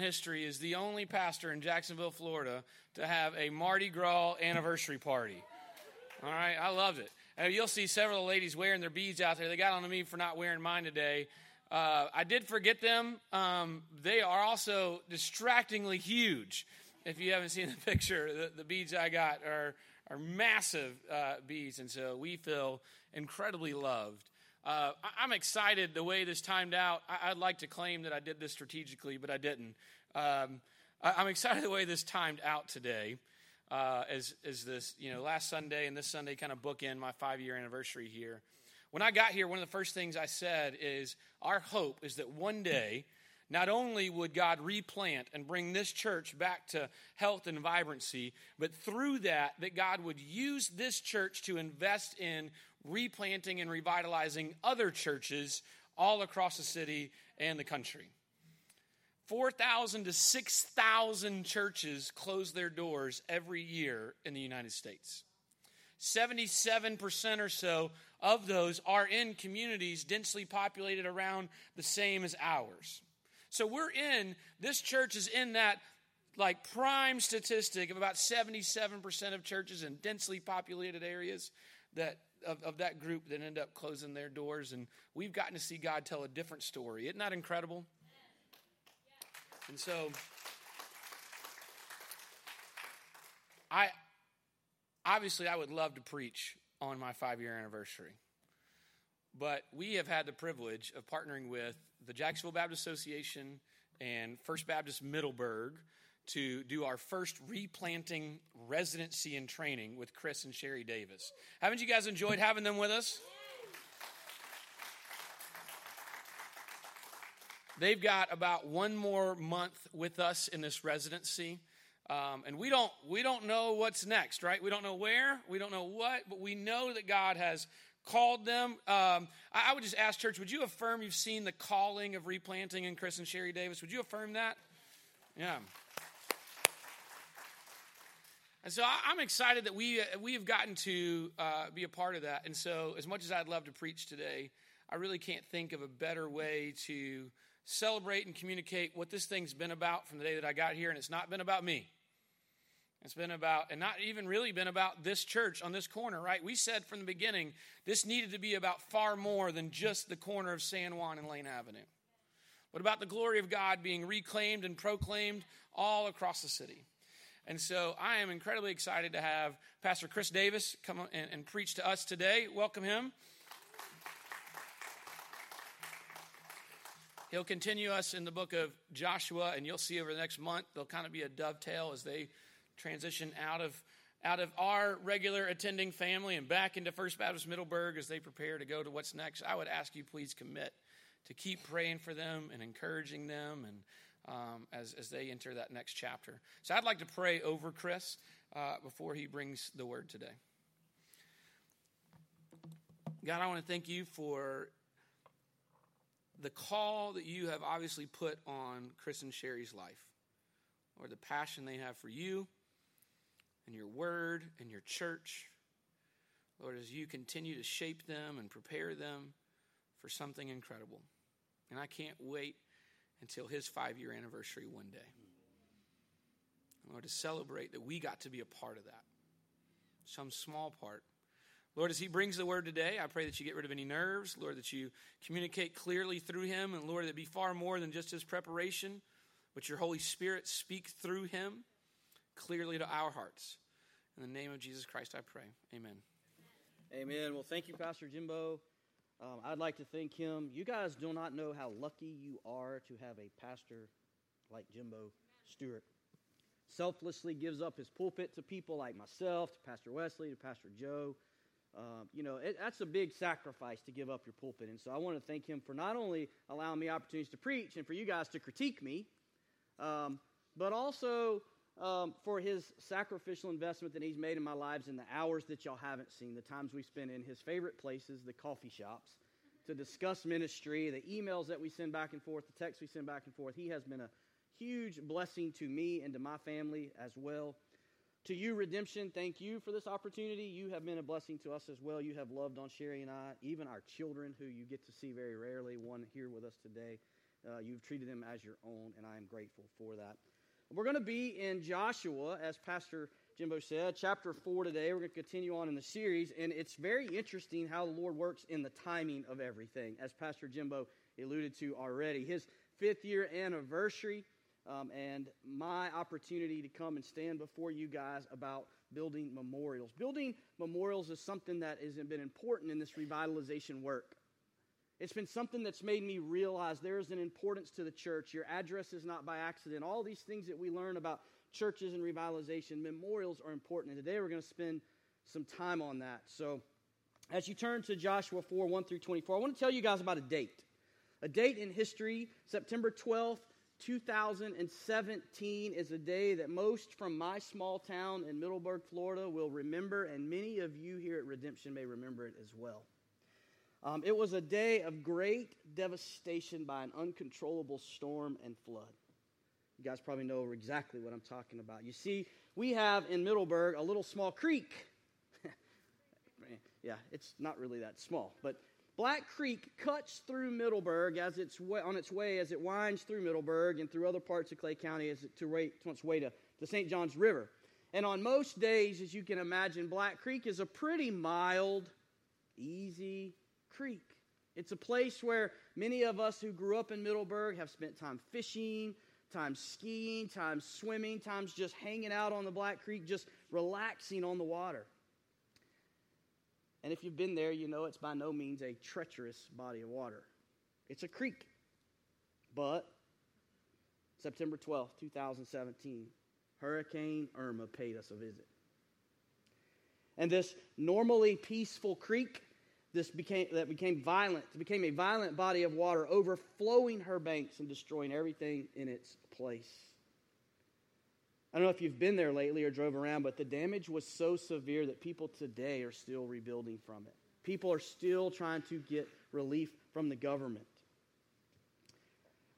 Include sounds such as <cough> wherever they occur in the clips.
history is the only pastor in Jacksonville, Florida to have a Mardi Gras anniversary party. All right, I loved it. And you'll see several ladies wearing their beads out there. They got on to me for not wearing mine today. Uh, I did forget them. Um, they are also distractingly huge. If you haven't seen the <laughs> picture, the, the beads I got are, are massive uh, beads, and so we feel incredibly loved. Uh, I, am excited the way this timed out. I, would like to claim that I did this strategically, but I didn't. Um, I, am excited <laughs> the way this timed out today. Uh, as, as this, you know, last Sunday and this Sunday kind of bookend my five year anniversary here. When I got here, one of the first things I said is our hope is that one day, not only would God replant and bring this church back to health and vibrancy, but through that, that God would use this church to invest in replanting and revitalizing other churches all across the city and the country. 4,000 to 6,000 churches close their doors every year in the United States. 77% or so of those are in communities densely populated around the same as ours. So we're in, this church is in that like prime statistic of about 77% of churches in densely populated areas that of, of that group that end up closing their doors, and we've gotten to see God tell a different story. Isn't that incredible? And so, I obviously I would love to preach on my five year anniversary, but we have had the privilege of partnering with the Jacksonville Baptist Association and First Baptist Middleburg to do our first replanting residency and training with Chris and Sherry Davis. Haven't you guys enjoyed having them with us? They've got about one more month with us in this residency. Um, and we don't we don't know what's next, right? We don't know where, we don't know what, but we know that God has called them. Um, I, I, would just ask, church, would you affirm you've seen the calling of replanting in Chris and Sherry Davis? Would you affirm that? Yeah. And so I'm excited that we, we have gotten to uh, be a part of that. And so, as much as I'd love to preach today, I really can't think of a better way to celebrate and communicate what this thing's been about from the day that I got here. And it's not been about me. It's been about, and not even really been about this church on this corner, right? We said from the beginning this needed to be about far more than just the corner of San Juan and Lane Avenue. What about the glory of God being reclaimed and proclaimed all across the city? And so I am incredibly excited to have Pastor Chris Davis come and, and preach to us today. Welcome him. He'll continue us in the book of Joshua, and you'll see over the next month, there'll kind of be a dovetail as they transition out of out of our regular attending family and back into First Baptist Middleburg as they prepare to go to what's next. I would ask you please commit to keep praying for them and encouraging them and um, as, as they enter that next chapter. So I'd like to pray over Chris uh, before he brings the word today. God, I want to thank you for the call that you have obviously put on Chris and Sherry's life, or the passion they have for you and your word and your church. Lord, as you continue to shape them and prepare them for something incredible. And I can't wait until his five year anniversary one day. Lord, to celebrate that we got to be a part of that, some small part. Lord, as he brings the word today, I pray that you get rid of any nerves. Lord, that you communicate clearly through him. And Lord, that be far more than just his preparation, but your Holy Spirit speak through him clearly to our hearts. In the name of Jesus Christ, I pray. Amen. Amen. Well, thank you, Pastor Jimbo. Um, I'd like to thank him. You guys do not know how lucky you are to have a pastor like Jimbo Stewart. Selflessly gives up his pulpit to people like myself, to Pastor Wesley, to Pastor Joe. Um, you know, it, that's a big sacrifice to give up your pulpit. And so I want to thank him for not only allowing me opportunities to preach and for you guys to critique me, um, but also um, for his sacrificial investment that he's made in my lives in the hours that y'all haven't seen, the times we spent in his favorite places, the coffee shops, to discuss ministry, the emails that we send back and forth, the texts we send back and forth. He has been a huge blessing to me and to my family as well. To you, Redemption, thank you for this opportunity. You have been a blessing to us as well. You have loved on Sherry and I, even our children, who you get to see very rarely, one here with us today. Uh, you've treated them as your own, and I am grateful for that. We're going to be in Joshua, as Pastor Jimbo said, chapter 4 today. We're going to continue on in the series, and it's very interesting how the Lord works in the timing of everything, as Pastor Jimbo alluded to already. His fifth year anniversary, um, and my opportunity to come and stand before you guys about building memorials. Building memorials is something that has been important in this revitalization work. It's been something that's made me realize there is an importance to the church. Your address is not by accident. All these things that we learn about churches and revitalization, memorials are important. And today we're going to spend some time on that. So, as you turn to Joshua 4 1 through 24, I want to tell you guys about a date. A date in history, September 12th, 2017 is a day that most from my small town in Middleburg, Florida will remember, and many of you here at Redemption may remember it as well. Um, it was a day of great devastation by an uncontrollable storm and flood. You guys probably know exactly what I'm talking about. You see, we have in Middleburg a little small creek. <laughs> yeah, it's not really that small, but Black Creek cuts through Middleburg as it's way, on its way as it winds through Middleburg and through other parts of Clay County as it to, way, to its way to the St. Johns River. And on most days, as you can imagine, Black Creek is a pretty mild, easy creek. It's a place where many of us who grew up in Middleburg have spent time fishing, time skiing, time swimming, times just hanging out on the Black Creek, just relaxing on the water. And if you've been there, you know it's by no means a treacherous body of water. It's a creek. But September 12th, 2017, Hurricane Irma paid us a visit. And this normally peaceful creek this became, that became violent, It became a violent body of water, overflowing her banks and destroying everything in its place. I don't know if you've been there lately or drove around, but the damage was so severe that people today are still rebuilding from it. People are still trying to get relief from the government.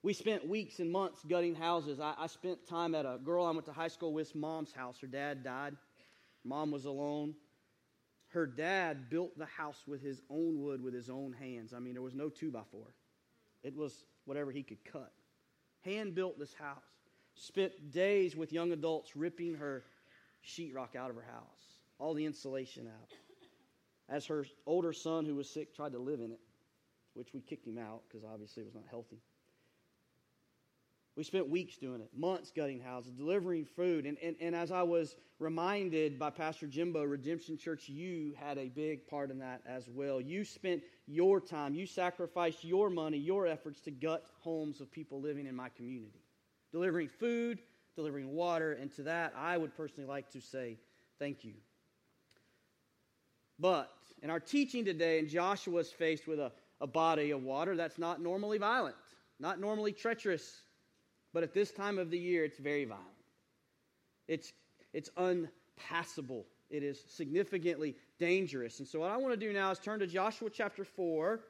We spent weeks and months gutting houses. I, I spent time at a girl I went to high school with, mom's house. Her dad died. Mom was alone her dad built the house with his own wood with his own hands. I mean, there was no two by four, it was whatever he could cut. Hand built this house. Spent days with young adults ripping her sheetrock out of her house, all the insulation out. As her older son, who was sick, tried to live in it, which we kicked him out because obviously it was not healthy. We spent weeks doing it, months gutting houses, delivering food. And, and, and as I was reminded by Pastor Jimbo, Redemption Church, you had a big part in that as well. You spent your time, you sacrificed your money, your efforts to gut homes of people living in my community, delivering food, delivering water. And to that, I would personally like to say thank you. But in our teaching today, and Joshua is faced with a, a body of water that's not normally violent, not normally treacherous but at this time of the year, it's very violent. It's, it's unpassable. It is significantly dangerous. And so, what I want to do now is turn to Joshua chapter 4,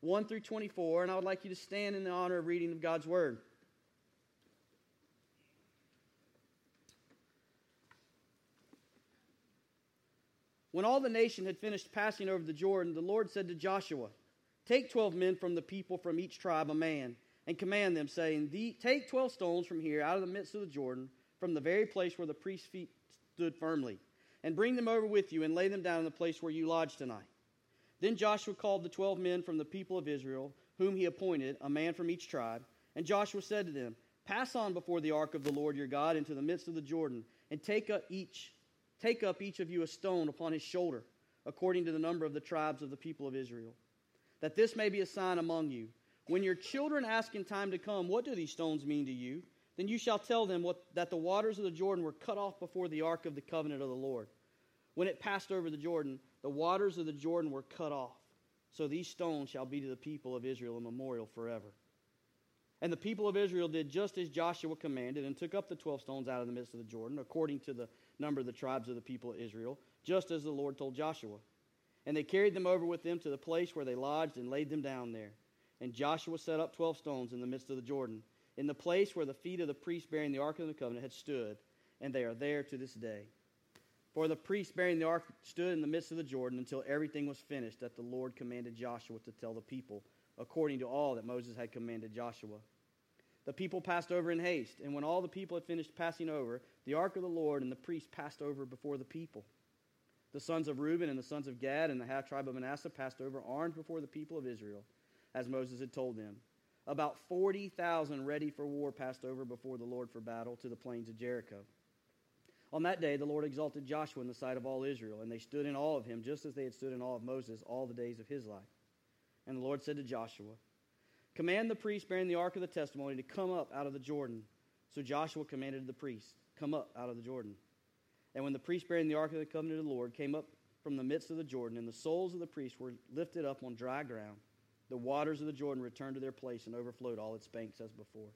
1 through 24, and I would like you to stand in the honor of reading of God's word. When all the nation had finished passing over the Jordan, the Lord said to Joshua, Take 12 men from the people from each tribe, a man and command them, saying, Take 12 stones from here out of the midst of the Jordan, from the very place where the priest's feet stood firmly, and bring them over with you and lay them down in the place where you lodge tonight. Then Joshua called the 12 men from the people of Israel, whom he appointed, a man from each tribe. And Joshua said to them, Pass on before the ark of the Lord your God into the midst of the Jordan, and take up each, take up each of you a stone upon his shoulder, according to the number of the tribes of the people of Israel, that this may be a sign among you when your children ask in time to come, What do these stones mean to you? Then you shall tell them what, that the waters of the Jordan were cut off before the ark of the covenant of the Lord. When it passed over the Jordan, the waters of the Jordan were cut off. So these stones shall be to the people of Israel a memorial forever. And the people of Israel did just as Joshua commanded and took up the 12 stones out of the midst of the Jordan, according to the number of the tribes of the people of Israel, just as the Lord told Joshua. And they carried them over with them to the place where they lodged and laid them down there. And Joshua set up 12 stones in the midst of the Jordan, in the place where the feet of the priests bearing the Ark of the Covenant had stood, and they are there to this day. For the priests bearing the ark stood in the midst of the Jordan until everything was finished that the Lord commanded Joshua to tell the people according to all that Moses had commanded Joshua. The people passed over in haste, and when all the people had finished passing over, the ark of the Lord and the priests passed over before the people. The sons of Reuben and the sons of Gad and the half tribe of Manasseh passed over armed before the people of Israel, as Moses had told them. About 40,000 ready for war passed over before the Lord for battle to the plains of Jericho. On that day, the Lord exalted Joshua in the sight of all Israel, and they stood in awe of him, just as they had stood in awe of Moses all the days of his life. And the Lord said to Joshua, Command the priest bearing the ark of the testimony to come up out of the Jordan. So Joshua commanded the priest, Come up out of the Jordan. And when the priest bearing the ark of the covenant of the Lord came up from the midst of the Jordan, and the soles of the priests were lifted up on dry ground, the waters of the Jordan returned to their place and overflowed all its banks as before.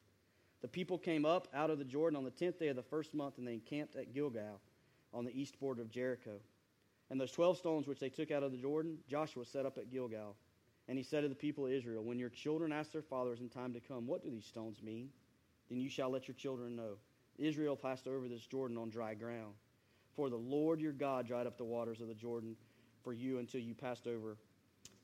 The people came up out of the Jordan on the tenth day of the first month, and they encamped at Gilgal on the east border of Jericho. And those twelve stones which they took out of the Jordan, Joshua set up at Gilgal. And he said to the people of Israel, When your children ask their fathers in time to come, What do these stones mean? Then you shall let your children know. Israel passed over this Jordan on dry ground. For the Lord your God dried up the waters of the Jordan for you until you passed over,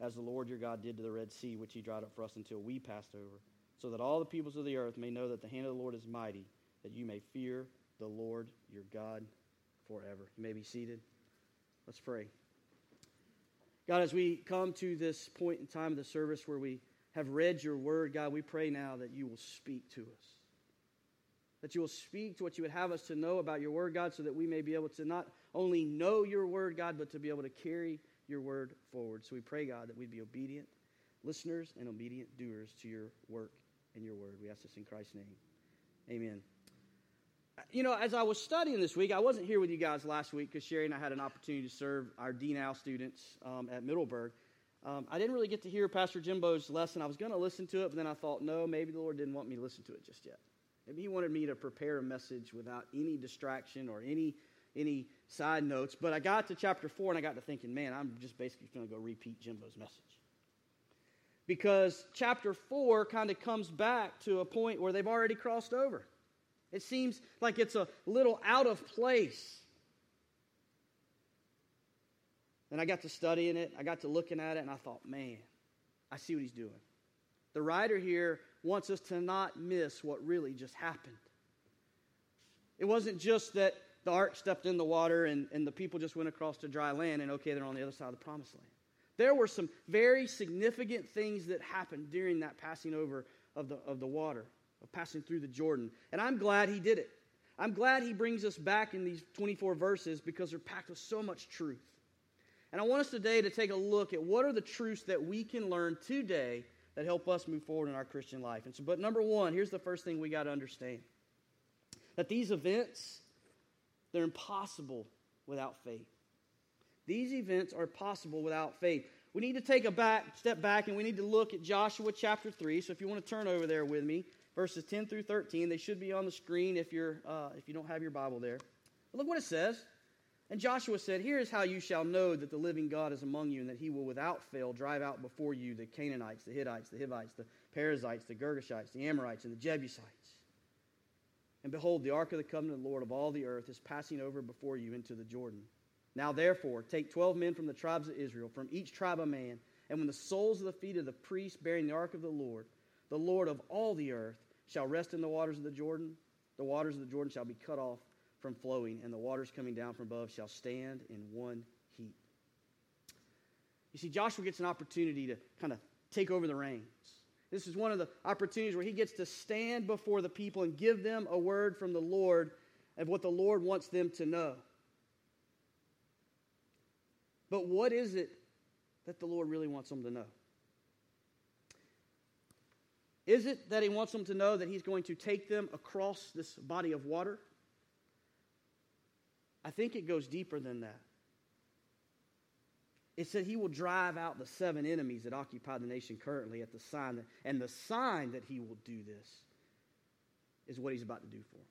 as the Lord your God did to the Red Sea, which he dried up for us until we passed over, so that all the peoples of the earth may know that the hand of the Lord is mighty, that you may fear the Lord your God forever. You may be seated. Let's pray. God, as we come to this point in time of the service where we have read your word, God, we pray now that you will speak to us. That you will speak to what you would have us to know about your word, God, so that we may be able to not only know your word, God, but to be able to carry your word forward. So we pray, God, that we'd be obedient listeners and obedient doers to your work and your word. We ask this in Christ's name. Amen you know, as I was studying this week, I wasn't here with you guys last week because Sherry and I had an opportunity to serve our DNOW students um, at Middleburg. Um, I didn't really get to hear Pastor Jimbo's lesson. I was going to listen to it, but then I thought, no, maybe the Lord didn't want me to listen to it just yet. Maybe He wanted me to prepare a message without any distraction or any any side notes. But I got to chapter four and I got to thinking, man, I'm just basically going to go repeat Jimbo's message. Because chapter four kind of comes back to a point where they've already crossed over. It seems like it's a little out of place. And I got to studying it, I got to looking at it, and I thought, man, I see what he's doing. The writer here wants us to not miss what really just happened. It wasn't just that the ark stepped in the water and, and the people just went across to dry land and okay, they're on the other side of the promised land. There were some very significant things that happened during that passing over of the, of the water of passing through the Jordan. And I'm glad he did it. I'm glad he brings us back in these 24 verses because they're packed with so much truth. And I want us today to take a look at what are the truths that we can learn today that help us move forward in our Christian life. And so, but number one, here's the first thing we got to understand that these events, they're impossible without faith. These events are possible without faith. We need to take a back, step back and we need to look at Joshua chapter 3. So if you want to turn over there with me, verses 10 through 13. They should be on the screen if, you're, uh, if you don't have your Bible there. But look what it says. And Joshua said, Here is how you shall know that the living God is among you, and that he will without fail drive out before you the Canaanites, the Hittites, the Hivites, the Perizzites, the Girgashites, the Amorites, and the Jebusites. And behold, the ark of the covenant of the Lord of all the earth is passing over before you into the Jordan. Now, therefore, take twelve men from the tribes of Israel, from each tribe a man, and when the soles of the feet of the priests bearing the ark of the Lord, the Lord of all the earth, shall rest in the waters of the Jordan, the waters of the Jordan shall be cut off from flowing, and the waters coming down from above shall stand in one heap. You see, Joshua gets an opportunity to kind of take over the reins. This is one of the opportunities where he gets to stand before the people and give them a word from the Lord of what the Lord wants them to know. But what is it that the Lord really wants them to know? Is it that he wants them to know that he's going to take them across this body of water? I think it goes deeper than that. It said he will drive out the seven enemies that occupy the nation currently at the sign, that, and the sign that he will do this is what he's about to do for them.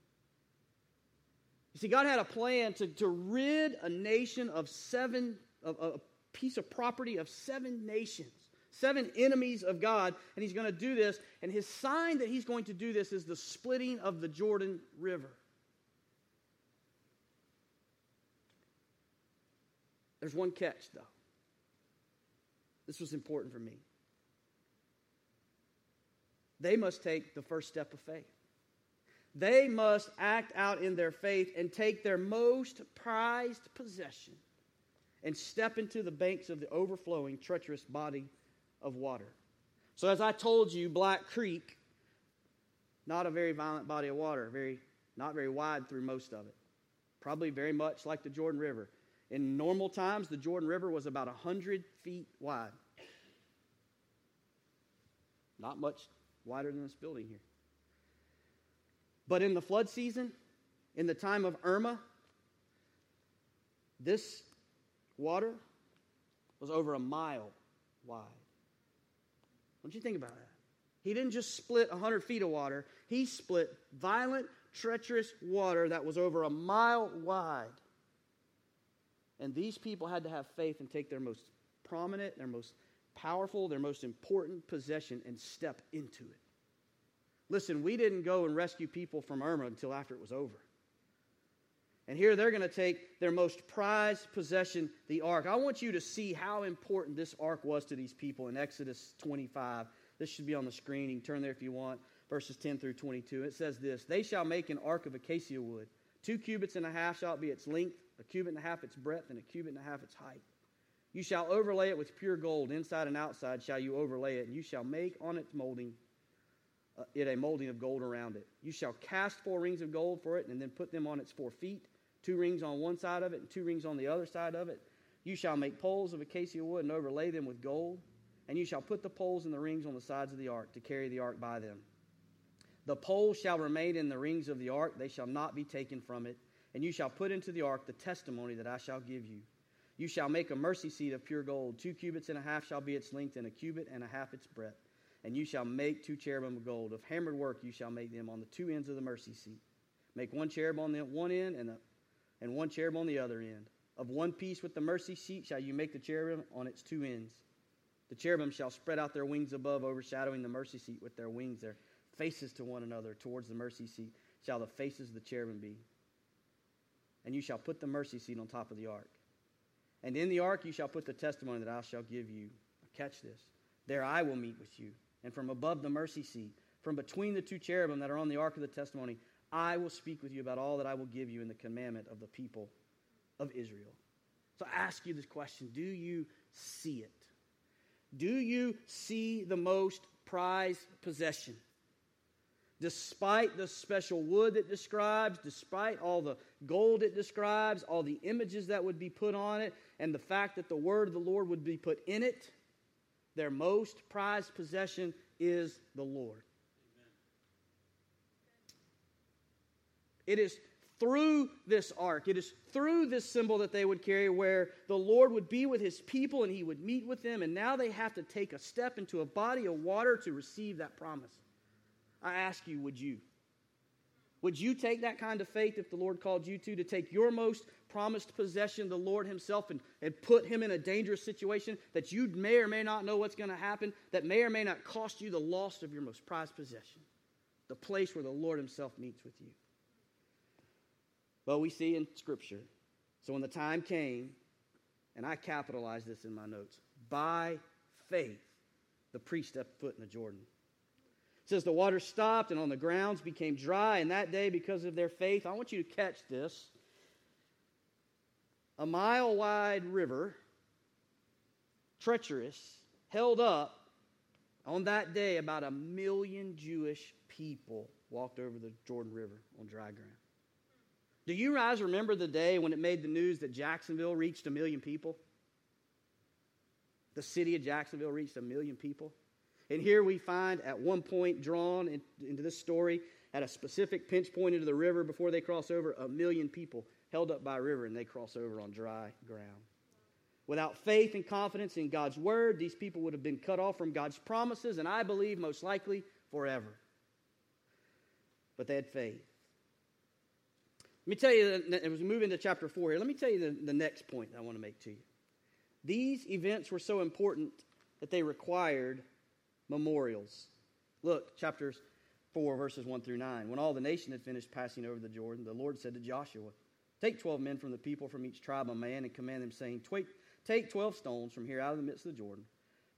You see, God had a plan to, to rid a nation of seven, of, of a piece of property of seven nations seven enemies of God, and he's going to do this. And his sign that he's going to do this is the splitting of the Jordan River. There's one catch, though. This was important for me. they must take the first step of faith. They must act out in their faith and take their most prized possession and step into the banks of the overflowing, treacherous body of water. So, as I told you, Black Creek, not a very violent body of water, very, not very wide through most of it. Probably very much like the Jordan River. In normal times, the Jordan River was about 100 feet wide. Not much wider than this building here. But in the flood season, in the time of Irma, this water was over a mile wide. What do you think about that? He didn't just split 100 feet of water, he split violent, treacherous water that was over a mile wide. And these people had to have faith and take their most prominent, their most powerful, their most important possession and step into it. Listen, we didn't go and rescue people from Irma until after it was over. And here they're going to take their most prized possession, the ark. I want you to see how important this ark was to these people in Exodus 25. This should be on the screen. You can turn there if you want. Verses 10 through 22. It says this They shall make an ark of acacia wood. Two cubits and a half shall be its length, a cubit and a half its breadth, and a cubit and a half its height. You shall overlay it with pure gold, inside and outside shall you overlay it, and you shall make on its molding uh, it a molding of gold around it. You shall cast four rings of gold for it, and then put them on its four feet, two rings on one side of it, and two rings on the other side of it. You shall make poles of acacia wood and overlay them with gold, and you shall put the poles and the rings on the sides of the ark to carry the ark by them. The poles shall remain in the rings of the ark, they shall not be taken from it, and you shall put into the ark the testimony that I shall give you. You shall make a mercy seat of pure gold. Two cubits and a half shall be its length, and a cubit and a half its breadth. And you shall make two cherubim of gold. Of hammered work you shall make them on the two ends of the mercy seat. Make one cherub on the one end and, a, and one cherub on the other end. Of one piece with the mercy seat shall you make the cherubim on its two ends. The cherubim shall spread out their wings above, overshadowing the mercy seat with their wings, their faces to one another. Towards the mercy seat shall the faces of the cherubim be. And you shall put the mercy seat on top of the ark. And in the ark you shall put the testimony that I shall give you. Catch this. There I will meet with you. And from above the mercy seat, from between the two cherubim that are on the ark of the testimony, I will speak with you about all that I will give you in the commandment of the people of Israel. So I ask you this question Do you see it? Do you see the most prized possession? Despite the special wood it describes, despite all the gold it describes, all the images that would be put on it, and the fact that the word of the Lord would be put in it, their most prized possession is the Lord. It is through this ark, it is through this symbol that they would carry where the Lord would be with his people and he would meet with them, and now they have to take a step into a body of water to receive that promise. I ask you, would you? Would you take that kind of faith if the Lord called you to, to take your most promised possession, the Lord Himself, and, and put Him in a dangerous situation that you may or may not know what's going to happen, that may or may not cost you the loss of your most prized possession, the place where the Lord Himself meets with you? Well, we see in Scripture. So when the time came, and I capitalized this in my notes, by faith, the priest stepped foot in the Jordan. It says the water stopped and on the grounds became dry, and that day, because of their faith, I want you to catch this. A mile wide river, treacherous, held up. On that day, about a million Jewish people walked over the Jordan River on dry ground. Do you guys remember the day when it made the news that Jacksonville reached a million people? The city of Jacksonville reached a million people. And here we find at one point drawn in, into this story, at a specific pinch point into the river before they cross over, a million people held up by a river and they cross over on dry ground. Without faith and confidence in God's word, these people would have been cut off from God's promises, and I believe most likely forever. But they had faith. Let me tell you, as we move into chapter 4 here, let me tell you the, the next point I want to make to you. These events were so important that they required memorials. Look, chapters 4, verses 1 through 9. When all the nation had finished passing over the Jordan, the Lord said to Joshua, Take 12 men from the people from each tribe a man and command them, saying, Take 12 stones from here out of the midst of the Jordan,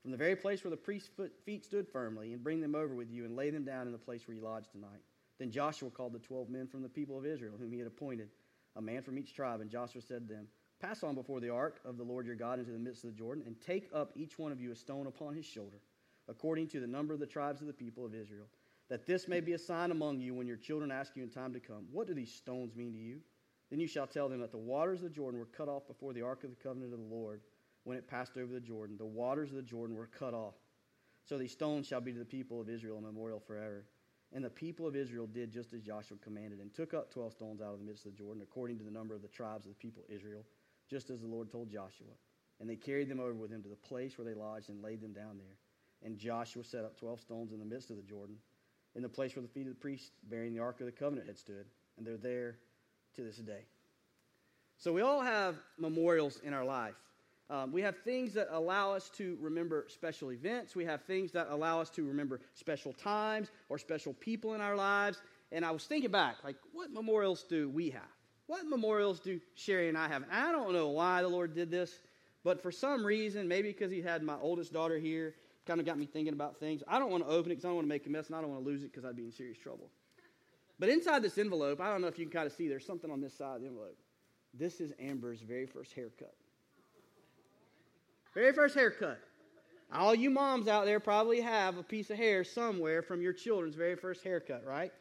from the very place where the priest's feet stood firmly, and bring them over with you and lay them down in the place where you lodge tonight. Then Joshua called the twelve men from the people of Israel, whom he had appointed, a man from each tribe. And Joshua said to them, Pass on before the ark of the Lord your God into the midst of the Jordan, and take up each one of you a stone upon his shoulder, according to the number of the tribes of the people of Israel, that this may be a sign among you when your children ask you in time to come, What do these stones mean to you? Then you shall tell them that the waters of the Jordan were cut off before the ark of the covenant of the Lord when it passed over the Jordan. The waters of the Jordan were cut off. So these stones shall be to the people of Israel a memorial forever. And the people of Israel did just as Joshua commanded, and took up twelve stones out of the midst of the Jordan, according to the number of the tribes of the people of Israel, just as the Lord told Joshua. And they carried them over with him to the place where they lodged and laid them down there. And Joshua set up twelve stones in the midst of the Jordan, in the place where the feet of the priests bearing the ark of the covenant had stood. And they're there to this day. So we all have memorials in our life. Um, we have things that allow us to remember special events. We have things that allow us to remember special times or special people in our lives. And I was thinking back, like, what memorials do we have? What memorials do Sherry and I have? And I don't know why the Lord did this, but for some reason, maybe because He had my oldest daughter here, kind of got me thinking about things. I don't want to open it because I don't want to make a mess, and I don't want to lose it because I'd be in serious trouble. But inside this envelope, I don't know if you can kind of see, there's something on this side of the envelope. This is Amber's very first haircut. Very first haircut. All you moms out there probably have a piece of hair somewhere from your children's very first haircut, right?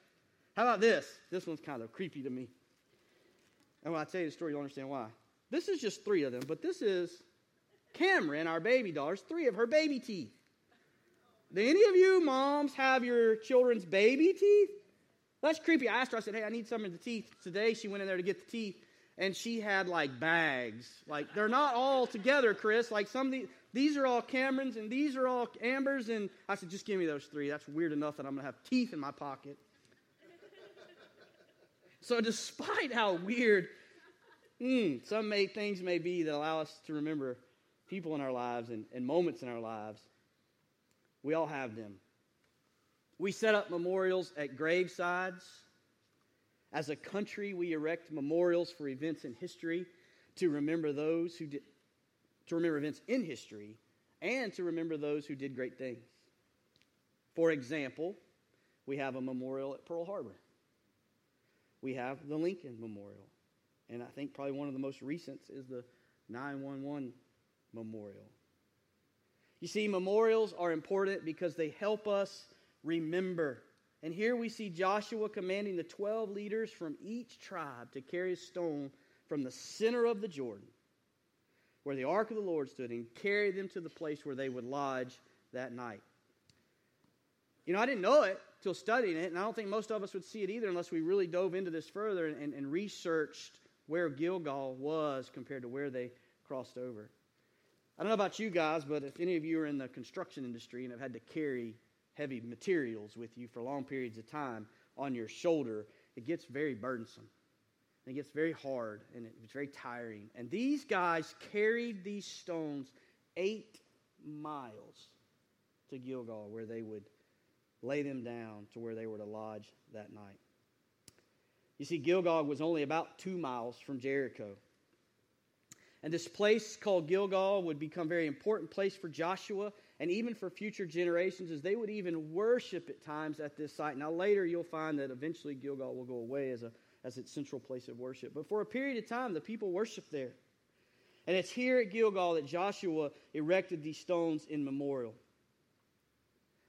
How about this? This one's kind of creepy to me. And when I tell you the story, you'll understand why. This is just three of them, but this is Cameron, our baby daughter's three of her baby teeth. Do any of you moms have your children's baby teeth? That's creepy. I asked her, I said, hey, I need some of the teeth. Today she went in there to get the teeth and she had like bags. Like they're not all together, Chris. Like some of these, these are all Camerons and these are all Ambers. And I said, just give me those three. That's weird enough that I'm going to have teeth in my pocket. so, despite how weird mm, some may, things may be that allow us to remember people in our lives and, and moments in our lives, we all have them. We set up memorials at gravesides as a country, we erect memorials for events in history to remember those who did, to remember events in history and to remember those who did great things. For example, we have a memorial at Pearl Harbor. We have the Lincoln Memorial. And I think probably one of the most recent is the 911 Memorial. You see, memorials are important because they help us remember and here we see Joshua commanding the 12 leaders from each tribe to carry a stone from the center of the Jordan, where the ark of the Lord stood, and carry them to the place where they would lodge that night. You know, I didn't know it till studying it, and I don't think most of us would see it either unless we really dove into this further and, and, and researched where Gilgal was compared to where they crossed over. I don't know about you guys, but if any of you are in the construction industry and have had to carry heavy materials with you for long periods of time on your shoulder, it gets very burdensome. It gets very hard and it's very tiring. And these guys carried these stones eight miles to Gilgal where they would lay them down to where they were to lodge that night. You see, Gilgal was only about two miles from Jericho. And this place called Gilgal would become a very important place for Joshua and even for future generations, as they would even worship at times at this site. Now, later you'll find that eventually Gilgal will go away as, a, as its central place of worship. But for a period of time, the people worshiped there. And it's here at Gilgal that Joshua erected these stones in memorial.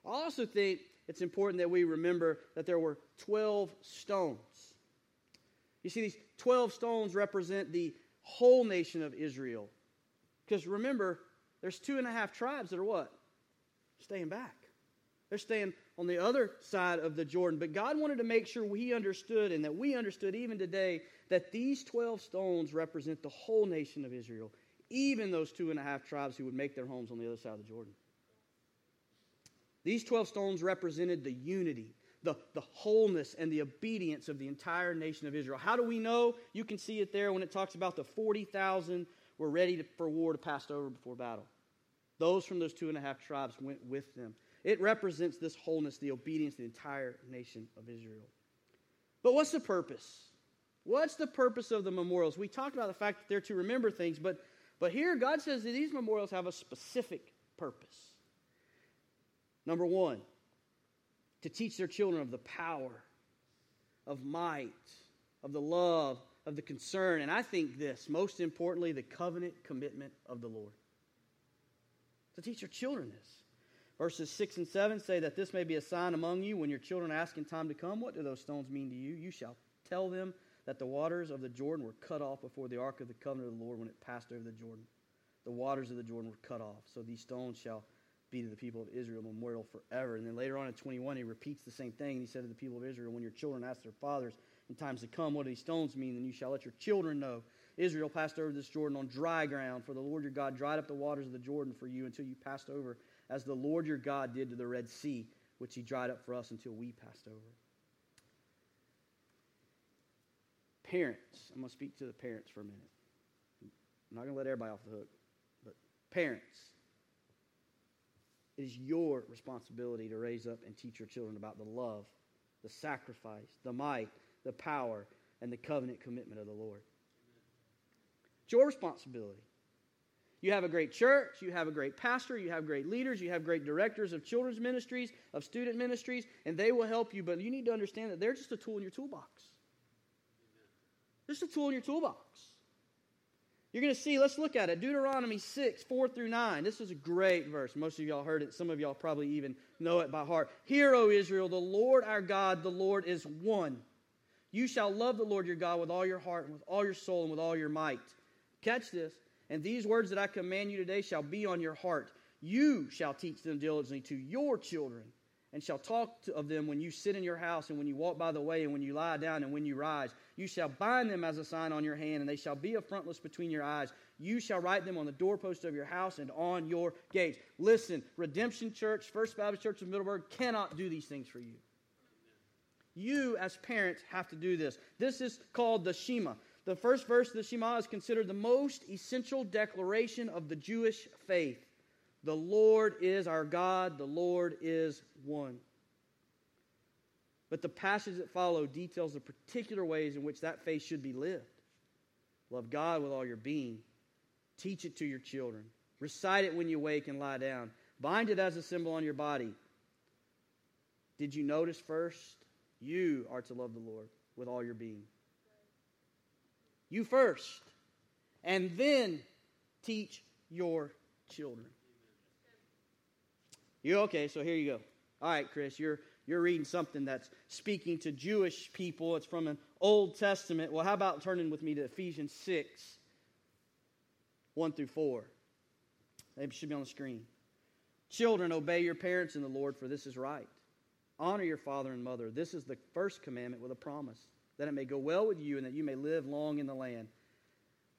I also think it's important that we remember that there were 12 stones. You see, these 12 stones represent the whole nation of Israel. Because remember, there's two and a half tribes that are what? staying back. They're staying on the other side of the Jordan. But God wanted to make sure we understood and that we understood even today that these 12 stones represent the whole nation of Israel, even those two and a half tribes who would make their homes on the other side of the Jordan. These 12 stones represented the unity, the, the wholeness, and the obedience of the entire nation of Israel. How do we know? You can see it there when it talks about the 40,000 were ready to, for war to pass over before battle. Those from those two and a half tribes went with them. It represents this wholeness, the obedience of the entire nation of Israel. But what's the purpose? What's the purpose of the memorials? We talked about the fact that they're to remember things, but, but here God says that these memorials have a specific purpose. Number one, to teach their children of the power, of might, of the love, of the concern, and I think this, most importantly, the covenant commitment of the Lord. To teach your children this. Verses 6 and 7 say that this may be a sign among you when your children ask in time to come, What do those stones mean to you? You shall tell them that the waters of the Jordan were cut off before the ark of the covenant of the Lord when it passed over the Jordan. The waters of the Jordan were cut off. So these stones shall be to the people of Israel memorial forever. And then later on in 21, he repeats the same thing. He said to the people of Israel, When your children ask their fathers in times to come, What do these stones mean? Then you shall let your children know. Israel passed over this Jordan on dry ground, for the Lord your God dried up the waters of the Jordan for you until you passed over, as the Lord your God did to the Red Sea, which he dried up for us until we passed over. Parents, I'm going to speak to the parents for a minute. I'm not going to let everybody off the hook, but parents, it is your responsibility to raise up and teach your children about the love, the sacrifice, the might, the power, and the covenant commitment of the Lord. It's your responsibility. You have a great church, you have a great pastor, you have great leaders, you have great directors of children's ministries, of student ministries, and they will help you, but you need to understand that they're just a tool in your toolbox. Just a tool in your toolbox. You're going to see, let's look at it. Deuteronomy 6, 4 through 9. This is a great verse. Most of y'all heard it. Some of y'all probably even know it by heart. Hear, O Israel, the Lord our God, the Lord is one. You shall love the Lord your God with all your heart and with all your soul and with all your might. Catch this. And these words that I command you today shall be on your heart. You shall teach them diligently to your children and shall talk of them when you sit in your house and when you walk by the way and when you lie down and when you rise. You shall bind them as a sign on your hand, and they shall be a frontlets between your eyes. You shall write them on the doorpost of your house and on your gates. Listen, Redemption Church, First Baptist Church of Middleburg cannot do these things for you. You, as parents, have to do this. This is called the Shema. The first verse of the Shema is considered the most essential declaration of the Jewish faith. The Lord is our God, the Lord is one. But the passage that follow details the particular ways in which that faith should be lived. Love God with all your being. Teach it to your children. Recite it when you wake and lie down. Bind it as a symbol on your body. Did you notice first? You are to love the Lord with all your being. You first. And then teach your children. You okay? So here you go. All right, Chris, you're you're reading something that's speaking to Jewish people. It's from an Old Testament. Well, how about turning with me to Ephesians 6, 1 through 4? It should be on the screen. Children, obey your parents in the Lord, for this is right. Honor your father and mother. This is the first commandment with a promise, that it may go well with you and that you may live long in the land.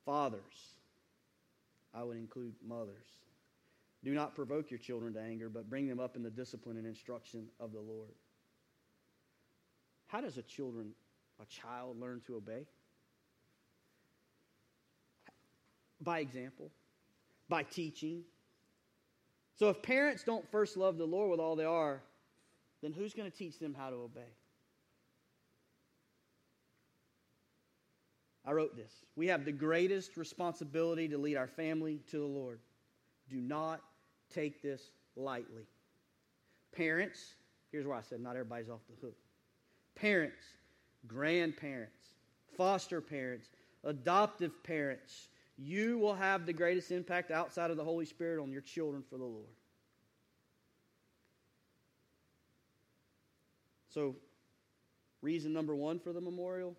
Fathers, I would include mothers. Do not provoke your children to anger, but bring them up in the discipline and instruction of the Lord. How does a children, a child learn to obey? By example, by teaching. So if parents don't first love the Lord with all they are, then who's going to teach them how to obey? I wrote this. We have the greatest responsibility to lead our family to the Lord. Do not take this lightly. Parents, here's where I said not everybody's off the hook. Parents, grandparents, foster parents, adoptive parents, you will have the greatest impact outside of the Holy Spirit on your children for the Lord. So, reason number one for the memorial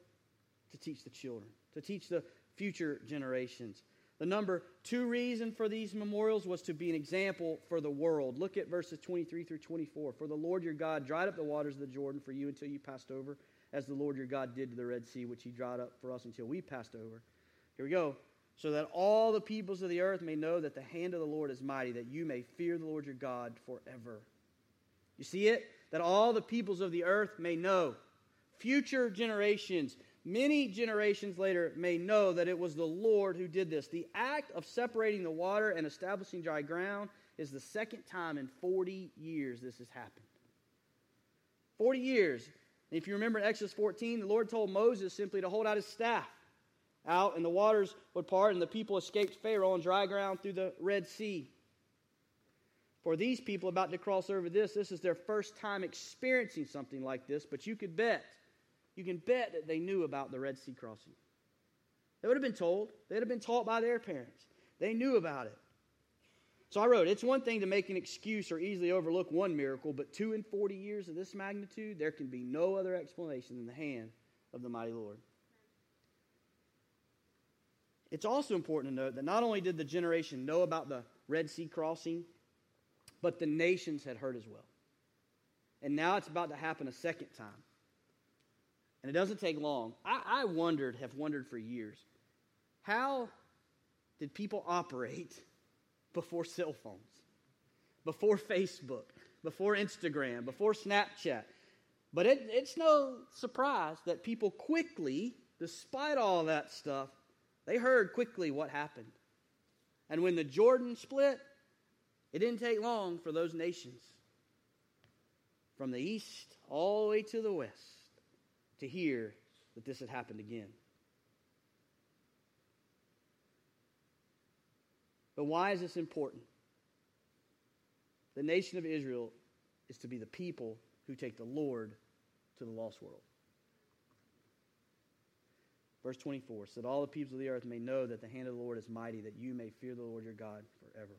to teach the children, to teach the future generations. The number two reason for these memorials was to be an example for the world. Look at verses 23 through 24. For the Lord your God dried up the waters of the Jordan for you until you passed over, as the Lord your God did to the Red Sea, which he dried up for us until we passed over. Here we go. So that all the peoples of the earth may know that the hand of the Lord is mighty, that you may fear the Lord your God forever. You see it? That all the peoples of the earth may know. Future generations many generations later may know that it was the Lord who did this. The act of separating the water and establishing dry ground is the second time in 40 years this has happened. 40 years. if you remember in Exodus 14, the Lord told Moses simply to hold out his staff out, and the waters would part, and the people escaped Pharaoh on dry ground through the Red Sea. For these people about to cross over this, this is their first time experiencing something like this, but you could bet, you can bet that they knew about the Red Sea crossing. They would have been told, they'd have been taught by their parents. They knew about it. So I wrote, it's one thing to make an excuse or easily overlook one miracle, but two in 40 years of this magnitude, there can be no other explanation than the hand of the mighty Lord. It's also important to note that not only did the generation know about the Red Sea crossing, but the nations had heard as well. And now it's about to happen a second time. And it doesn't take long. I, I wondered, have wondered for years, how did people operate before cell phones, before Facebook, before Instagram, before Snapchat? But it, it's no surprise that people quickly, despite all that stuff, they heard quickly what happened. And when the Jordan split, it didn't take long for those nations from the east all the way to the west to hear that this had happened again. But why is this important? The nation of Israel is to be the people who take the Lord to the lost world. Verse 24 so that all the peoples of the earth may know that the hand of the Lord is mighty, that you may fear the Lord your God forever.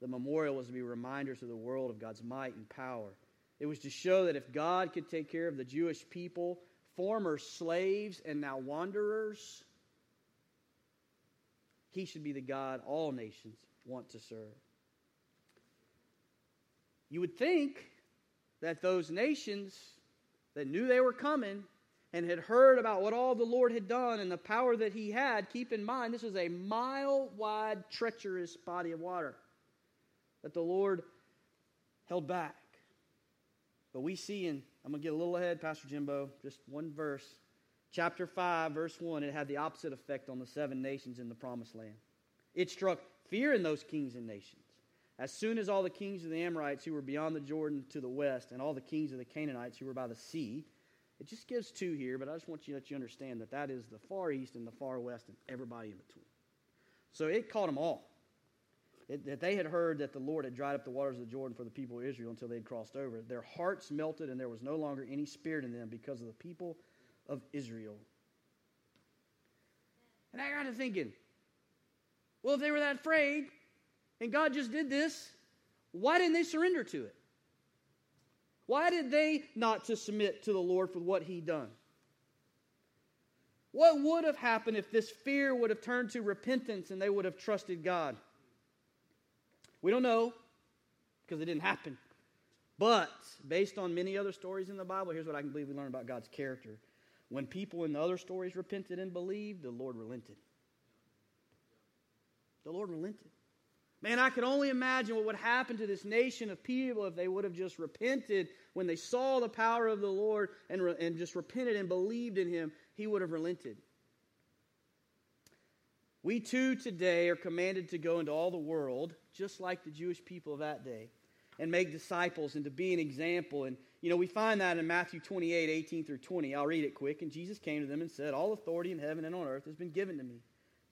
The memorial was to be reminders to the world of God's might and power. It was to show that if God could take care of the Jewish people, former slaves and now wanderers, he should be the God all nations want to serve. You would think that those nations that knew they were coming and had heard about what all the Lord had done and the power that he had, keep in mind this was a mile wide, treacherous body of water that the Lord held back. But we see in, I'm going to get a little ahead, Pastor Jimbo, just one verse. Chapter 5, verse 1, it had the opposite effect on the seven nations in the promised land. It struck fear in those kings and nations. As soon as all the kings of the Amorites who were beyond the Jordan to the west, and all the kings of the Canaanites who were by the sea, it just gives two here, but I just want you to let you understand that that is the far east and the far west and everybody in between. So it caught them all that they had heard that the Lord had dried up the waters of the Jordan for the people of Israel until they had crossed over. Their hearts melted, and there was no longer any spirit in them because of the people of Israel. And I got to thinking, well, if they were that afraid, and God just did this, why didn't they surrender to it? Why did they not to submit to the Lord for what he done? What would have happened if this fear would have turned to repentance and they would have trusted God? We don't know because it didn't happen. But based on many other stories in the Bible, here's what I can believe we learn about God's character. When people in the other stories repented and believed, the Lord relented. The Lord relented. Man, I could only imagine what would happen to this nation of people if they would have just repented when they saw the power of the Lord and, re- and just repented and believed in Him. He would have relented. We too today are commanded to go into all the world, just like the Jewish people of that day, and make disciples and to be an example. And, you know, we find that in Matthew 28 18 through 20. I'll read it quick. And Jesus came to them and said, All authority in heaven and on earth has been given to me.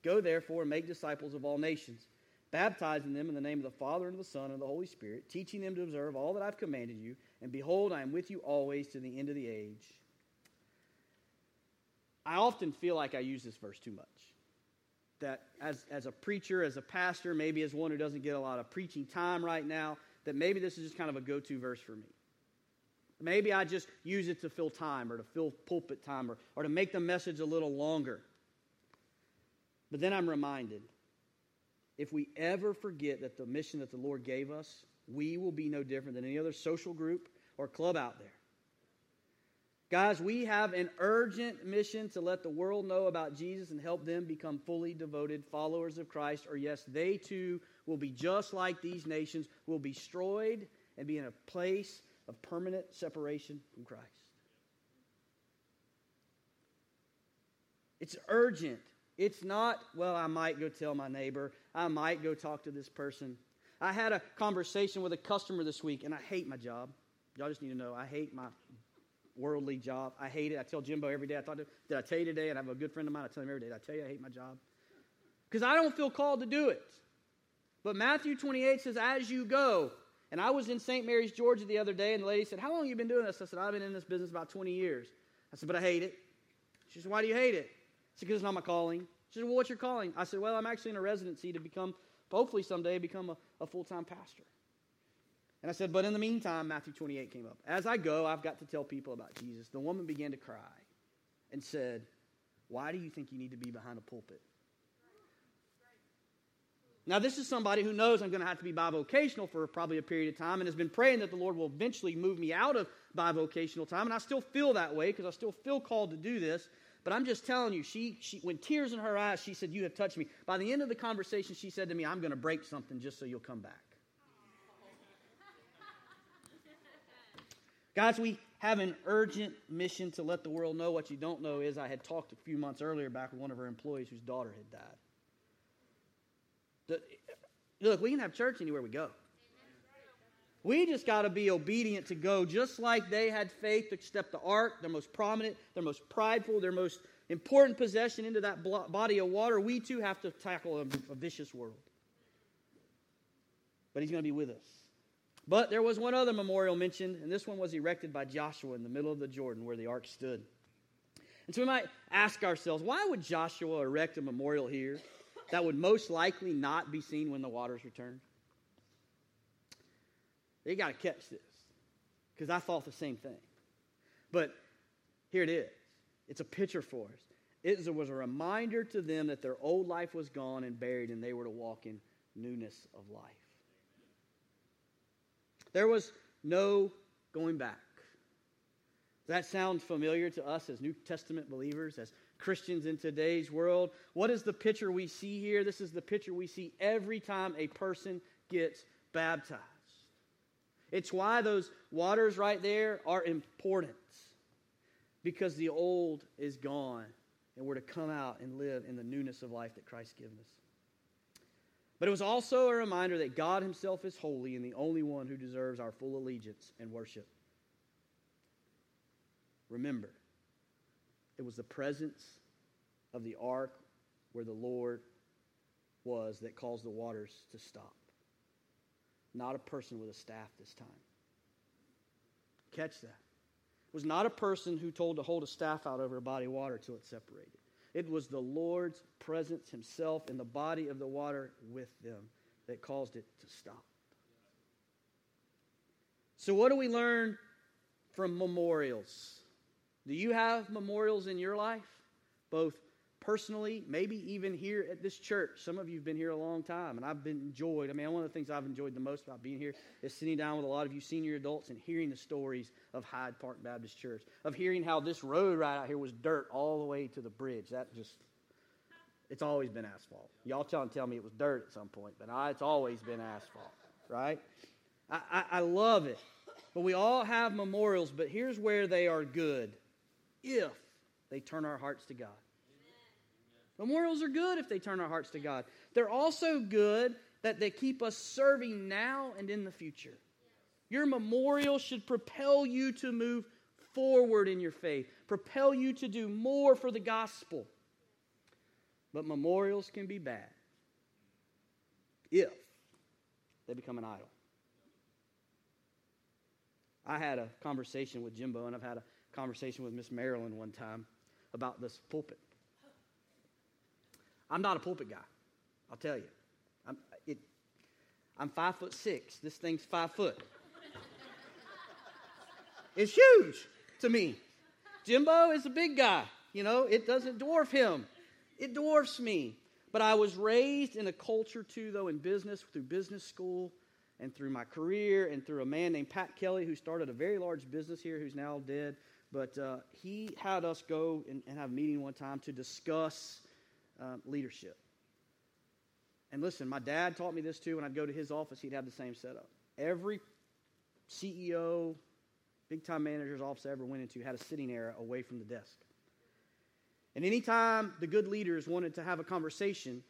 Go therefore and make disciples of all nations, baptizing them in the name of the Father and of the Son and of the Holy Spirit, teaching them to observe all that I've commanded you. And behold, I am with you always to the end of the age. I often feel like I use this verse too much that as, as a preacher, as a pastor, maybe as one who doesn't get a lot of preaching time right now, that maybe this is just kind of a go to verse for me. Maybe I just use it to fill time or to fill pulpit time or, or to make the message a little longer. But then I'm reminded if we ever forget that the mission that the Lord gave us, we will be no different than any other social group or club out there. Guys, we have an urgent mission to let the world know about Jesus and help them become fully devoted followers of Christ, or yes, they too will be just like these nations, will be destroyed and be in a place of permanent separation from Christ. It's urgent. It's not, well, I might go tell my neighbor. I might go talk to this person. I had a conversation with a customer this week, and I hate my job. Y'all just need to know I hate my worldly job. I hate it. I tell Jimbo every day. I thought, did I tell you today? And I have a good friend of mine. I tell him every day. Did I tell you I hate my job because I don't feel called to do it. But Matthew 28 says, as you go. And I was in St. Mary's, Georgia the other day, and the lady said, How long have you been doing this? I said, I've been in this business about 20 years. I said, But I hate it. She said, Why do you hate it? I said, Because it's not my calling. She said, Well, what's your calling? I said, Well, I'm actually in a residency to become, hopefully someday, become a, a full time pastor. And I said, But in the meantime, Matthew 28 came up. As I go, I've got to tell people about Jesus. The woman began to cry and said, Why do you think you need to be behind a pulpit? Now, this is somebody who knows I'm going to have to be bivocational for probably a period of time and has been praying that the Lord will eventually move me out of bivocational time. And I still feel that way because I still feel called to do this. But I'm just telling you, she, she, when tears in her eyes, she said, You have touched me. By the end of the conversation, she said to me, I'm going to break something just so you'll come back. Guys, we have an urgent mission to let the world know what you don't know is I had talked a few months earlier back with one of our employees whose daughter had died. Look, we can have church anywhere we go. We just got to be obedient to go, just like they had faith to step the ark, their most prominent, their most prideful, their most important possession into that body of water. We too have to tackle a, a vicious world. But He's going to be with us. But there was one other memorial mentioned, and this one was erected by Joshua in the middle of the Jordan where the ark stood. And so we might ask ourselves, why would Joshua erect a memorial here? that would most likely not be seen when the waters return? You got to catch this because I thought the same thing. But here it is it's a picture for us. It was a reminder to them that their old life was gone and buried, and they were to walk in newness of life. There was no going back. That sound familiar to us as New Testament believers, as Christians in today's world. What is the picture we see here? This is the picture we see every time a person gets baptized. It's why those waters right there are important because the old is gone and we're to come out and live in the newness of life that Christ given us. But it was also a reminder that God Himself is holy and the only one who deserves our full allegiance and worship. Remember, it was the presence of the ark where the Lord was that caused the waters to stop. Not a person with a staff this time. Catch that. It was not a person who told to hold a staff out over a body of water till it separated. It was the Lord's presence himself in the body of the water with them that caused it to stop. So, what do we learn from memorials? Do you have memorials in your life? Both personally, maybe even here at this church. Some of you have been here a long time, and I've been enjoyed. I mean, one of the things I've enjoyed the most about being here is sitting down with a lot of you senior adults and hearing the stories of Hyde Park Baptist Church, of hearing how this road right out here was dirt all the way to the bridge. That just, it's always been asphalt. Y'all tell, tell me it was dirt at some point, but I, it's always been asphalt, right? I, I, I love it. But we all have memorials, but here's where they are good if they turn our hearts to God. Memorials are good if they turn our hearts to God. They're also good that they keep us serving now and in the future. Your memorial should propel you to move forward in your faith, propel you to do more for the gospel. But memorials can be bad if they become an idol. I had a conversation with Jimbo, and I've had a conversation with Miss Marilyn one time about this pulpit. I'm not a pulpit guy, I'll tell you. I'm, it, I'm five foot six. This thing's five foot. it's huge to me. Jimbo is a big guy. You know, it doesn't dwarf him, it dwarfs me. But I was raised in a culture, too, though, in business, through business school and through my career and through a man named Pat Kelly who started a very large business here who's now dead. But uh, he had us go and, and, have a meeting one time to discuss uh, leadership. And listen, my dad taught me this too. When I'd go to his office, he'd have the same setup. Every CEO, big time manager's office I ever went into had a sitting area away from the desk. And anytime the good leaders wanted to have a conversation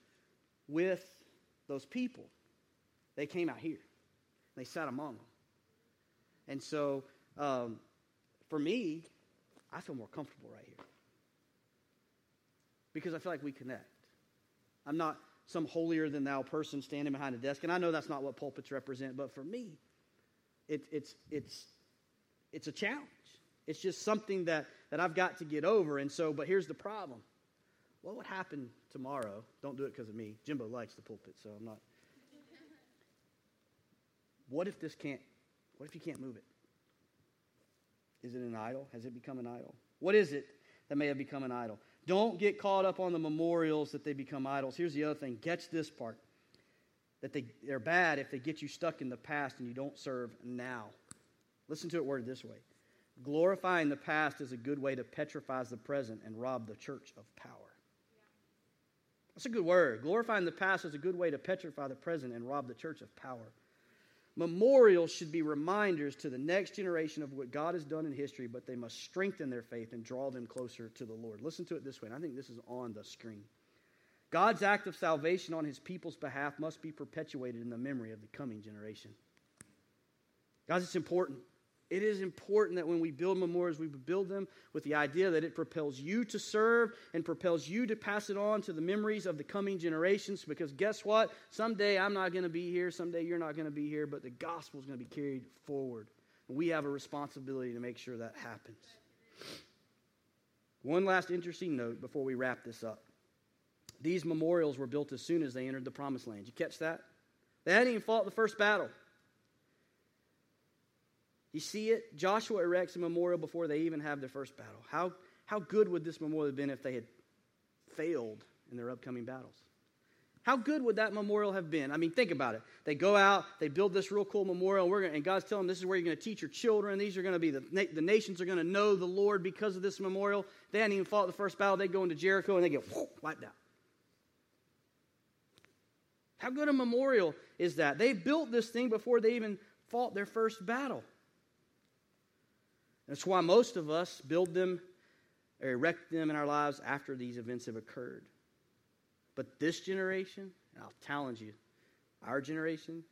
with those people, they came out here. They sat among them. And so, um, for me, I feel more comfortable right here. Because I feel like we connect. I'm not some holier than thou person standing behind a desk. And I know that's not what pulpits represent, but for me, it, it's, it's, it's a challenge. It's just something that, that I've got to get over. And so, but here's the problem. What would happen tomorrow? Don't do it because of me. Jimbo likes the pulpit, so I'm not. What if this can't, what if you can't move it? Is it an idol? Has it become an idol? What is it that may have become an idol? Don't get caught up on the memorials that they become idols. Here's the other thing catch this part that they, they're bad if they get you stuck in the past and you don't serve now. Listen to it worded this way Glorifying the past is a good way to petrify the present and rob the church of power. That's a good word. Glorifying the past is a good way to petrify the present and rob the church of power. Memorials should be reminders to the next generation of what God has done in history, but they must strengthen their faith and draw them closer to the Lord. Listen to it this way, and I think this is on the screen. God's act of salvation on his people's behalf must be perpetuated in the memory of the coming generation. Guys, it's important. It is important that when we build memorials, we build them with the idea that it propels you to serve and propels you to pass it on to the memories of the coming generations. Because guess what? Someday I'm not going to be here, someday you're not going to be here, but the gospel is going to be carried forward. And we have a responsibility to make sure that happens. One last interesting note before we wrap this up. These memorials were built as soon as they entered the promised land. You catch that? They hadn't even fought the first battle. You see it? Joshua erects a memorial before they even have their first battle. How, how good would this memorial have been if they had failed in their upcoming battles? How good would that memorial have been? I mean, think about it. They go out, they build this real cool memorial, and, gonna, and God's telling them this is where you're going to teach your children. These are going to be the, the nations are going to know the Lord because of this memorial. They hadn't even fought the first battle. They go into Jericho and they get whoop, wiped out. How good a memorial is that? They built this thing before they even fought their first battle. That's why most of us build them or erect them in our lives after these events have occurred. But this generation, and I'll challenge you, our generation,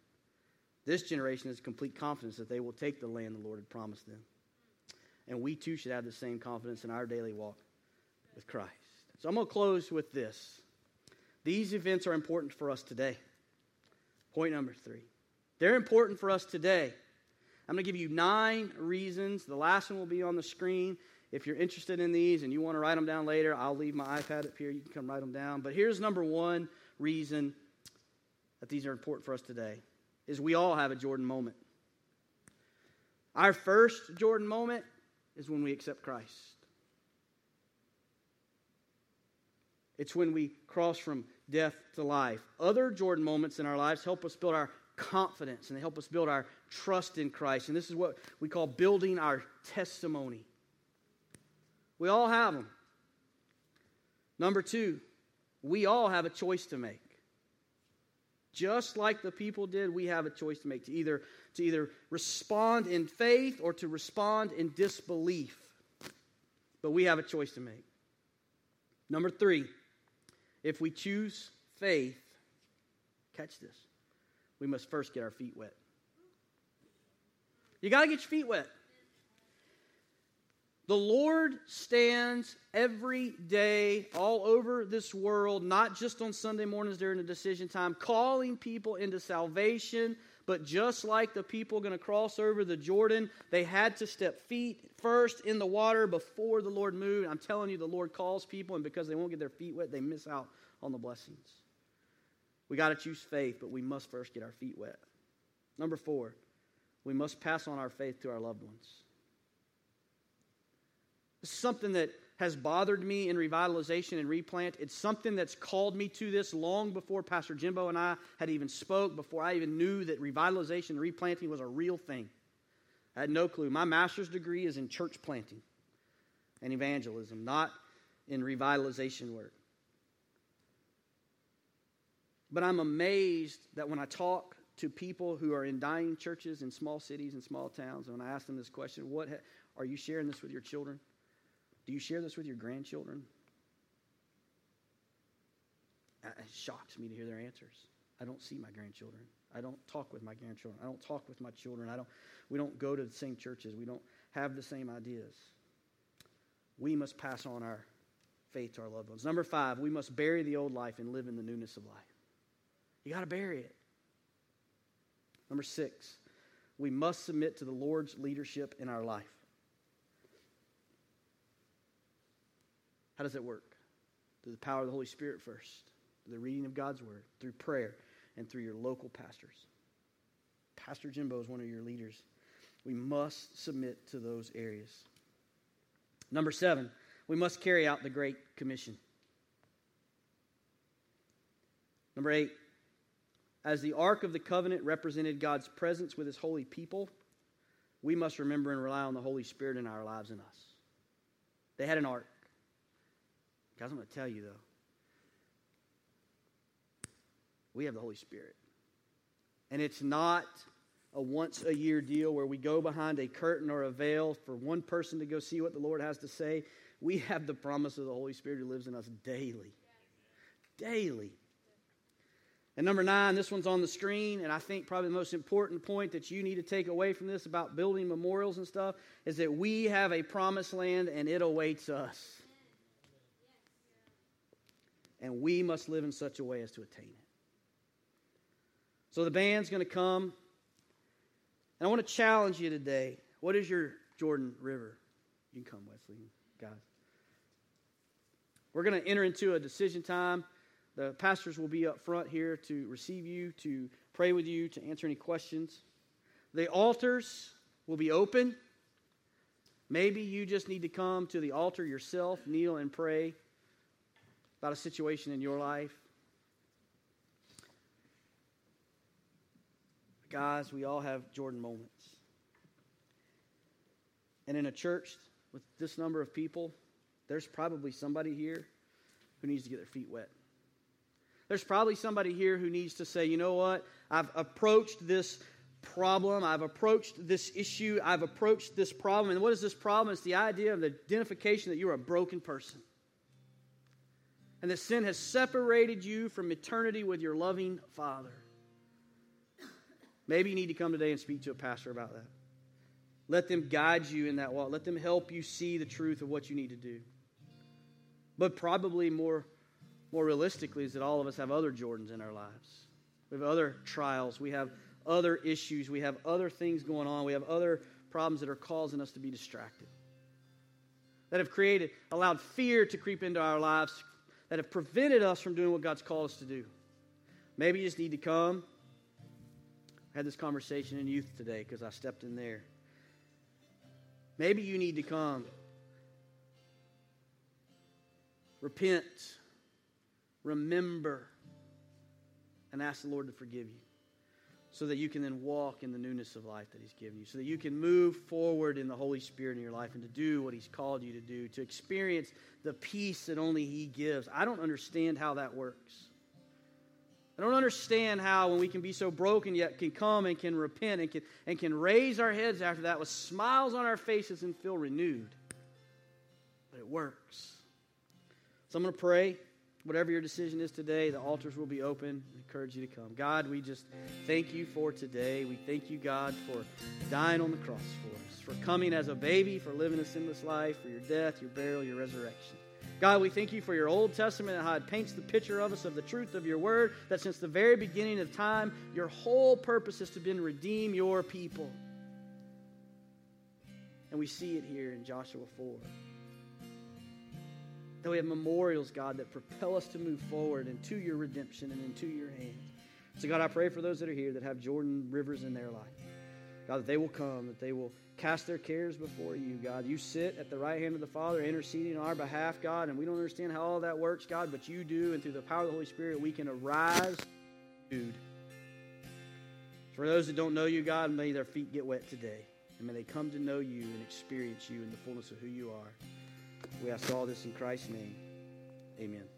this generation has complete confidence that they will take the land the Lord had promised them. And we too should have the same confidence in our daily walk with Christ. So I'm going to close with this. These events are important for us today. Point number three. They're important for us today. I'm going to give you nine reasons. The last one will be on the screen. If you're interested in these and you want to write them down later, I'll leave my iPad up here. You can come write them down. But here's number one reason that these are important for us today is we all have a Jordan moment. Our first Jordan moment is when we accept Christ. It's when we cross from death to life. Other Jordan moments in our lives help us build our confidence and they help us build our trust in Christ. And this is what we call building our testimony. We all have them. Number two, we all have a choice to make. Just like the people did, we have a choice to make to either, to either respond in faith or to respond in disbelief. But we have a choice to make. Number three, if we choose faith, catch this, we must first get our feet wet. You got to get your feet wet. The Lord stands every day all over this world, not just on Sunday mornings during the decision time, calling people into salvation. But just like the people going to cross over the Jordan, they had to step feet first in the water before the Lord moved. I'm telling you, the Lord calls people, and because they won't get their feet wet, they miss out on the blessings. We got to choose faith, but we must first get our feet wet. Number four, we must pass on our faith to our loved ones. Is something that has bothered me in revitalization and replant. It's something that's called me to this long before Pastor Jimbo and I had even spoke, before I even knew that revitalization and replanting was a real thing. I had no clue. My master's degree is in church planting and evangelism, not in revitalization work. But I'm amazed that when I talk to people who are in dying churches in small cities and small towns, and when I ask them this question, what ha- are you sharing this with your children? Do you share this with your grandchildren? It shocks me to hear their answers. I don't see my grandchildren. I don't talk with my grandchildren. I don't talk with my children. I don't, we don't go to the same churches. We don't have the same ideas. We must pass on our faith to our loved ones. Number five, we must bury the old life and live in the newness of life. You got to bury it. Number six, we must submit to the Lord's leadership in our life. How does it work? Through the power of the Holy Spirit first, through the reading of God's Word, through prayer, and through your local pastors. Pastor Jimbo is one of your leaders. We must submit to those areas. Number seven, we must carry out the Great Commission. Number eight, as the Ark of the Covenant represented God's presence with his holy people, we must remember and rely on the Holy Spirit in our lives and us. They had an ark. Guys, I'm going to tell you, though. We have the Holy Spirit. And it's not a once a year deal where we go behind a curtain or a veil for one person to go see what the Lord has to say. We have the promise of the Holy Spirit who lives in us daily. Daily. And number nine, this one's on the screen, and I think probably the most important point that you need to take away from this about building memorials and stuff is that we have a promised land and it awaits us. And we must live in such a way as to attain it. So the band's going to come. And I want to challenge you today. What is your Jordan River? You can come, Wesley, guys. We're going to enter into a decision time. The pastors will be up front here to receive you, to pray with you, to answer any questions. The altars will be open. Maybe you just need to come to the altar yourself, kneel and pray about a situation in your life. Guys, we all have Jordan moments. And in a church with this number of people, there's probably somebody here who needs to get their feet wet. There's probably somebody here who needs to say, you know what? I've approached this problem. I've approached this issue. I've approached this problem. And what is this problem? It's the idea of the identification that you're a broken person. And that sin has separated you from eternity with your loving Father. Maybe you need to come today and speak to a pastor about that. Let them guide you in that walk. Let them help you see the truth of what you need to do. But probably more more realistically is that all of us have other Jordans in our lives. We have other trials. We have other issues. We have other things going on. We have other problems that are causing us to be distracted. That have created, allowed fear to creep into our lives, that have prevented us from doing what God's called us to do. Maybe you just need to come. I had this conversation in youth today because I stepped in there. Maybe you need to come. Repent remember and ask the Lord to forgive you so that you can then walk in the newness of life that He's given you, so that you can move forward in the Holy Spirit in your life and to do what He's called you to do, to experience the peace that only He gives. I don't understand how that works. I don't understand how, when we can be so broken, yet can come and can repent and can, and can raise our heads after that with smiles on our faces and feel renewed. But it works. So I'm going to pray. Whatever your decision is today, the altars will be open. I encourage you to come. God, we just thank you for today. We thank you, God, for dying on the cross for us, for coming as a baby, for living a sinless life, for your death, your burial, your resurrection. God, we thank you for your Old Testament and how it paints the picture of us of the truth of your word, that since the very beginning of time, your whole purpose has been to redeem your people. And we see it here in Joshua 4 that we have memorials, God, that propel us to move forward into your redemption and into your hands. So, God, I pray for those that are here that have Jordan rivers in their life. God, that they will come, that they will cast their cares before you, God. You sit at the right hand of the Father interceding on our behalf, God, and we don't understand how all that works, God, but you do, and through the power of the Holy Spirit, we can arise, dude. For those that don't know you, God, may their feet get wet today, and may they come to know you and experience you in the fullness of who you are. We ask all this in Christ's name. Amen.